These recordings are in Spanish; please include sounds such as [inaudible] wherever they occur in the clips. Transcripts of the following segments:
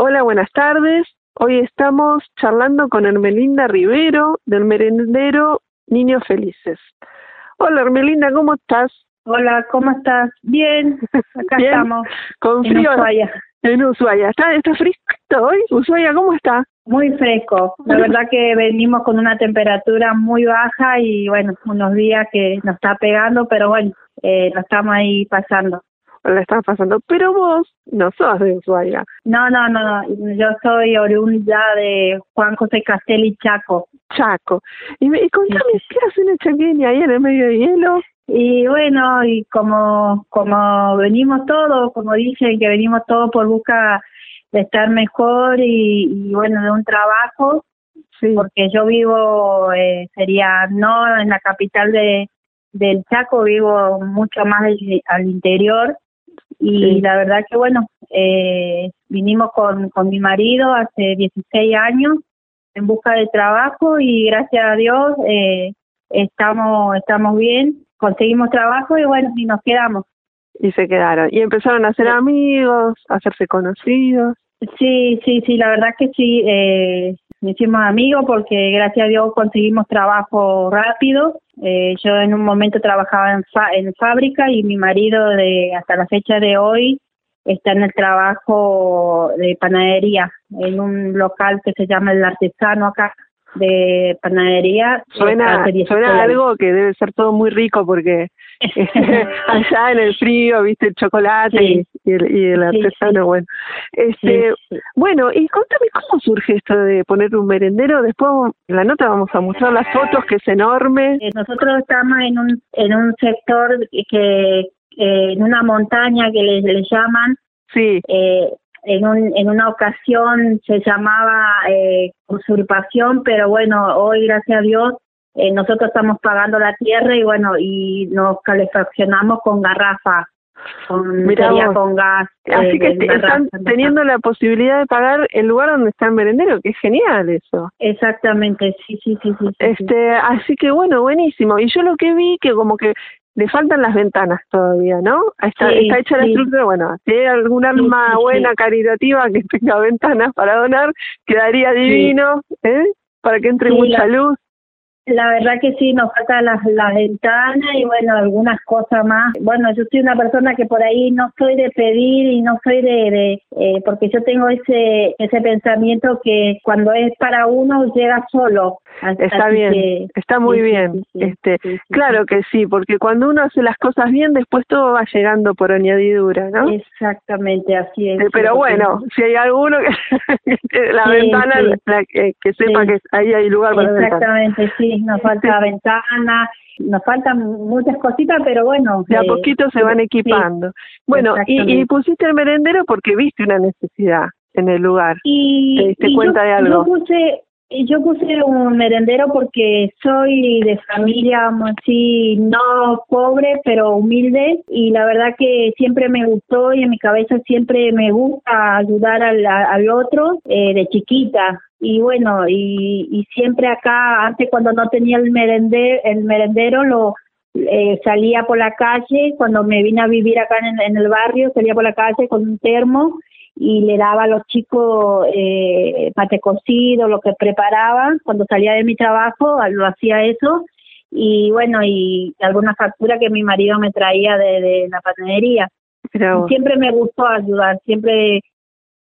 Hola, buenas tardes. Hoy estamos charlando con Hermelinda Rivero del merendero Niños Felices. Hola, Hermelinda, ¿cómo estás? Hola, ¿cómo estás? Bien, acá Bien. estamos. Con en frío Ushuaia. en Ushuaia. ¿Está, está fresquito hoy? Ushuaia, ¿cómo está? Muy fresco. La verdad que venimos con una temperatura muy baja y bueno, unos días que nos está pegando, pero bueno, eh, lo estamos ahí pasando. La están pasando. Pero vos no sos de Ushuaia. No, no, no, no. Yo soy oriunda de Juan José Castelli Chaco. Chaco. Y, me, y contame, Sí, ¿qué hace una chaqueña ahí en el medio de hielo? Y bueno, y como, como venimos todos, como dicen, que venimos todos por busca de estar mejor y, y bueno, de un trabajo, Sí. porque yo vivo, eh, sería no en la capital de del Chaco, vivo mucho más al, al interior y Sí. la verdad que bueno, eh, vinimos con, con mi marido hace 16 años en busca de trabajo y gracias a Dios eh, estamos estamos bien, conseguimos trabajo y bueno, y nos quedamos. Y se quedaron. Y empezaron a ser Sí. amigos, a hacerse conocidos. Sí, sí, sí, la verdad que sí, eh, nos hicimos amigos porque gracias a Dios conseguimos trabajo rápido. Eh, yo en un momento trabajaba en, fa- en fábrica y mi marido de hasta la fecha de hoy está en el trabajo de panadería en un local que se llama El Artesano acá de panadería. Suena, Hace 16 suena algo que debe ser todo muy rico porque [laughs] allá en el frío, viste, el chocolate Sí. y, y el, y el Sí, artesano, sí. bueno. Este. Bueno, y contame cómo surge esto de poner un merendero. Después en la nota vamos a mostrar las fotos, que es enorme. Eh, Nosotros estamos en un, en un sector que, eh, en una montaña que le, le llaman, Sí, eh, en, un, en una ocasión se llamaba eh, usurpación, pero bueno, hoy gracias a Dios eh, nosotros estamos pagando la tierra y bueno, y nos calefaccionamos con garrafa, con, Mirá sería con gas. así eh, que te- garrafa, están teniendo la posibilidad de pagar el lugar donde está el merendero, que es genial eso. Exactamente, sí, sí, sí, sí. sí, sí. Este, así que bueno, buenísimo. Y yo lo que vi que como que le faltan las ventanas todavía, ¿no? Está, Sí, está hecha la sí. estructura, bueno, si hay algún alma sí, buena, caritativa que tenga ventanas para donar, quedaría divino, ¿eh? Para que entre mucha la- luz. La verdad que sí, nos faltan las, las ventanas y bueno, algunas cosas más. Bueno, yo soy una persona que por ahí no soy de pedir y no soy de, de eh, porque yo tengo ese ese pensamiento que cuando es para uno llega solo. Está bien, que- está muy sí, bien. sí, sí, este, claro que sí, porque cuando uno hace las cosas bien, después todo va llegando por añadidura, ¿no? Exactamente, así es. Eh, Pero bueno, si hay alguno que, [laughs] la ventana, la- que, que sepa que ahí hay lugar para. Exactamente, sí, nos falta ventana, nos faltan muchas cositas, pero bueno. De a eh, poquito se van sí, equipando. bueno, y, pusiste el merendero porque viste una necesidad en el lugar. Y, ¿Te diste y cuenta yo, de algo? Yo puse, yo puse un merendero porque soy de familia vamos a decir, no pobre, pero humilde. Y la verdad que siempre me gustó y en mi cabeza siempre me gusta ayudar al, al otro eh, de chiquita. Y bueno, y, y siempre acá, antes cuando no tenía el merendero, el merendero lo eh, salía por la calle, cuando me vine a vivir acá en, en el barrio, salía por la calle con un termo y le daba a los chicos eh, mate cocido, lo que preparaba. Cuando salía de mi trabajo, lo hacía eso. Y bueno, y alguna factura que mi marido me traía de, de la panadería. Vos. Siempre me gustó ayudar, siempre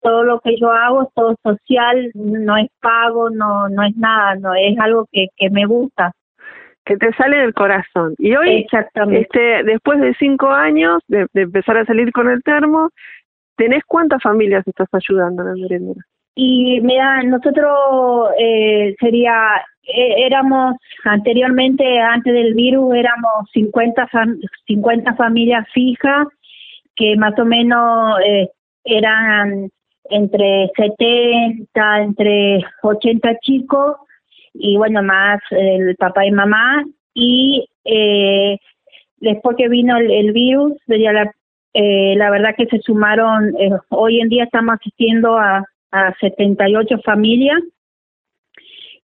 todo lo que yo hago es todo social, no es pago, no no es nada, no es algo que, que me gusta. que te sale del corazón. Y hoy, Exactamente. este, después de cinco años de, de empezar a salir con el termo, ¿tenés cuántas familias estás ayudando en merendero? Y mira, nosotros eh, sería, eh, éramos anteriormente, antes del virus, éramos 50, fam- 50 familias fijas, que más o menos eh, eran entre 70, entre 80 chicos, y bueno, más el papá y mamá, y eh, después que vino el virus, sería la, eh, la verdad que se sumaron, eh, hoy en día estamos asistiendo a a 78 familias,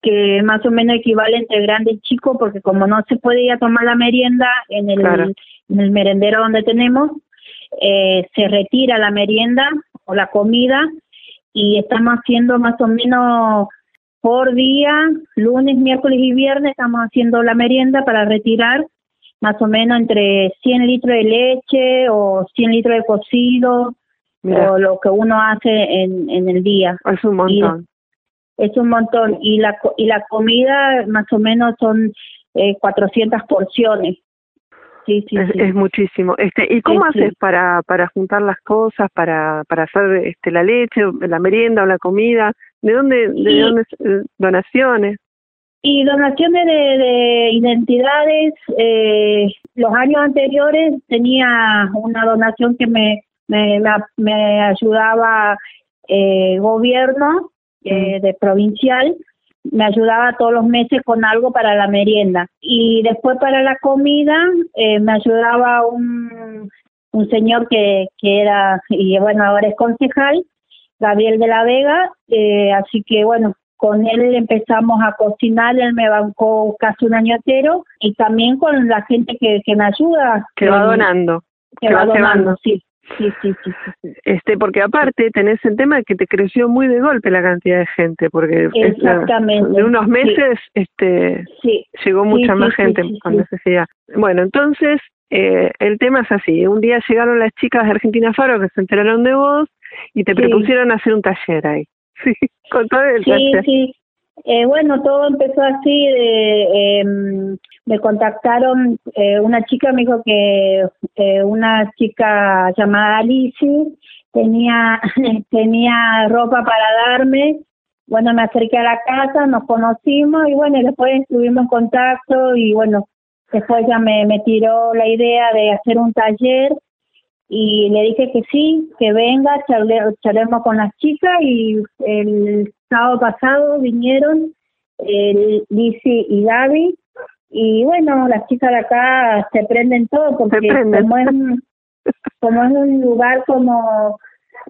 que más o menos equivale entre grande y chico, porque como no se puede ir a tomar la merienda en el, Claro. en el merendero donde tenemos, eh, se retira la merienda o la comida y estamos haciendo más o menos por día, lunes, miércoles y viernes, estamos haciendo la merienda para retirar más o menos entre 100 litros de leche o 100 litros de cocido o lo que uno hace en, en el día. Es un montón. es un montón. Y la, y la comida más o menos son eh, 400 porciones. Sí, sí, es, sí. es muchísimo. Este, ¿y cómo haces para para juntar las cosas, para para hacer este la leche, la merienda o la comida? ¿De dónde de dónde eh, donaciones? Y donaciones de, de identidades, eh, los años anteriores tenía una donación que me, me, me, ayudaba eh, gobierno eh, de provincial, me ayudaba todos los meses con algo para la merienda. Y después para la comida eh, me ayudaba un, un señor que, que era, y bueno, ahora es concejal, Gabriel de la Vega, eh, así que bueno, con él empezamos a cocinar, él me bancó casi un año entero y también con la gente que, que me ayuda. Que va donando. Que, va, donando, sí. Sí, sí, sí, sí, Este, porque aparte tenés el tema de que te creció muy de golpe la cantidad de gente, porque Exactamente. en unos meses este sí. llegó mucha más gente con necesidad. Bueno, entonces eh, el tema es así, un día llegaron las chicas de Argentina Faro que se enteraron de vos y te propusieron hacer un taller ahí. [laughs] Sí, con todo el Sí, sí. Eh, bueno, todo empezó así, de, eh, me contactaron, eh, una chica me dijo que eh, una chica llamada Alicia tenía, [laughs] tenía ropa para darme, bueno, me acerqué a la casa, nos conocimos y bueno, después estuvimos en contacto y bueno, después ya me, me tiró la idea de hacer un taller y le dije que sí, que venga, charle, charlemos con las chicas y el sábado pasado vinieron el Lizzy y Gaby y bueno, las chicas de acá se prenden todo porque como es, como es un lugar como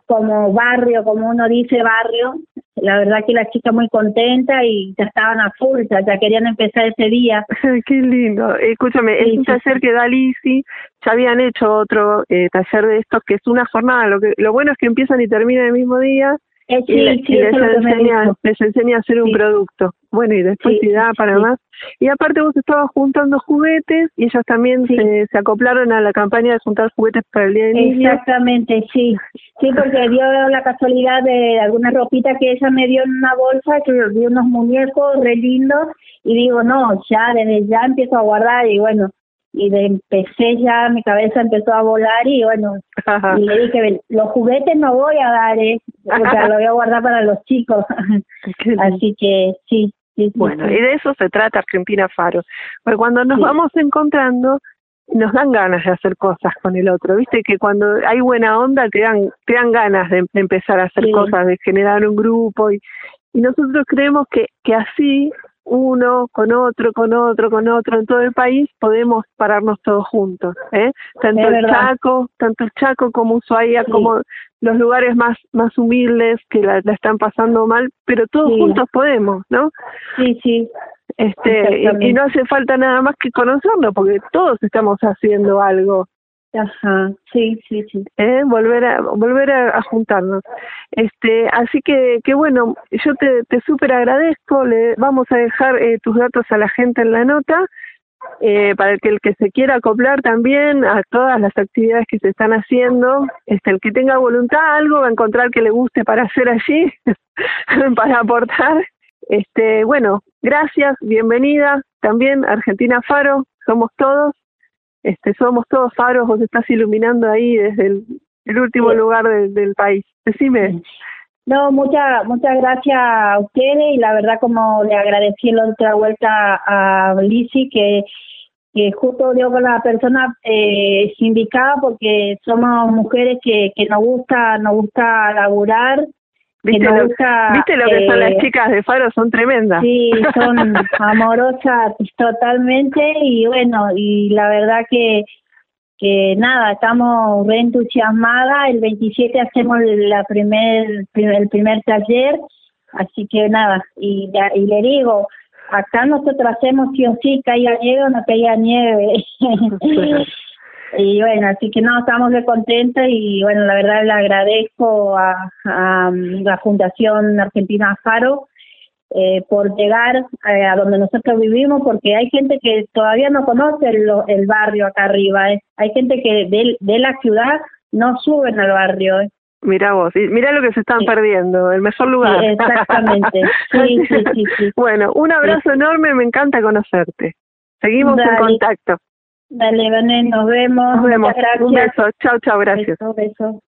como barrio, como uno dice barrio, la verdad que la chica muy contenta y ya estaban a full, ya, ya querían empezar ese día. [laughs] Qué lindo. Escúchame, Sí, es un sí, taller que da Lisi, ya habían hecho otro eh, taller de estos que es una jornada, lo que lo bueno es que empiezan y terminan el mismo día Eh, sí, y, le- sí, y les, enseña, les enseña a hacer un Sí. producto. Bueno, y después si da para más. Y aparte vos estabas juntando juguetes y ellos también se, se acoplaron a la campaña de juntar juguetes para el Día del Niño. Exactamente, sí. Sí, porque dio la casualidad de alguna ropita que ella me dio en una bolsa, que vi unos muñecos re lindos, y digo, no, ya, desde ya empiezo a guardar, y bueno, y de empecé ya, mi cabeza empezó a volar, y bueno, y le dije, los juguetes no voy a dar, ¿eh? O sea, lo voy a guardar para los chicos. [laughs] Así que sí. Bueno, sí. y de eso se trata Argentina Faro. Porque cuando nos Sí. vamos encontrando, nos dan ganas de hacer cosas con el otro. Viste que cuando hay buena onda te dan, te dan ganas de, de empezar a hacer Sí. cosas, de generar un grupo. Y, y nosotros creemos que, que así, uno con otro, con otro, con otro, en todo el país, podemos pararnos todos juntos. ¿eh? Tanto el. Chaco, tanto el Chaco como Ushuaia, Sí. como los lugares más, más humildes que la, la están pasando mal, pero todos Sí. juntos podemos, ¿no? Sí, sí, este y, y no hace falta nada más que conocerlo porque todos estamos haciendo algo ajá, sí, sí, sí. ¿eh? volver a volver a, juntarnos este así que que bueno yo te, te súper agradezco le vamos a dejar eh, tus datos a la gente en la nota eh, para que el que se quiera acoplar también a todas las actividades que se están haciendo, este, el que tenga voluntad algo va a encontrar que le guste para hacer allí, [laughs] para aportar. Este, bueno, gracias, bienvenida también Argentina Faro, somos todos, este, somos todos faros, vos estás iluminando ahí desde el, el último Sí. lugar del- del país. Decime. No, muchas muchas gracias a ustedes y la verdad como le agradecí la otra vuelta a que, que justo dio con la persona eh, indicada porque somos mujeres que, que nos gusta nos gusta laburar que ¿Viste lo, ¿viste lo que son eh, las chicas de Faro? Son tremendas. Sí, son amorosas totalmente y bueno, y la verdad que que nada, estamos re entusiasmadas, el 27 hacemos la primer, el primer taller, así que nada, y, y le digo, acá nosotros hacemos sí o sí, caiga nieve o no caiga nieve. [laughs] Y bueno, así que no, estamos de contentos y bueno, la verdad le agradezco a, a la Fundación Argentina Faro eh, por llegar eh, a donde nosotros vivimos, porque hay gente que todavía no conoce el, el barrio acá arriba, eh. hay gente que de, de la ciudad no suben al barrio. Eh. Mira vos, y mira lo que se están perdiendo, el mejor lugar. exactamente, [laughs] sí, sí, sí, Bueno, un abrazo enorme, me encanta conocerte. Seguimos en contacto. Dale, Vané, nos vemos. Nos vemos. Un beso, chao, chao, gracias. Beso, beso.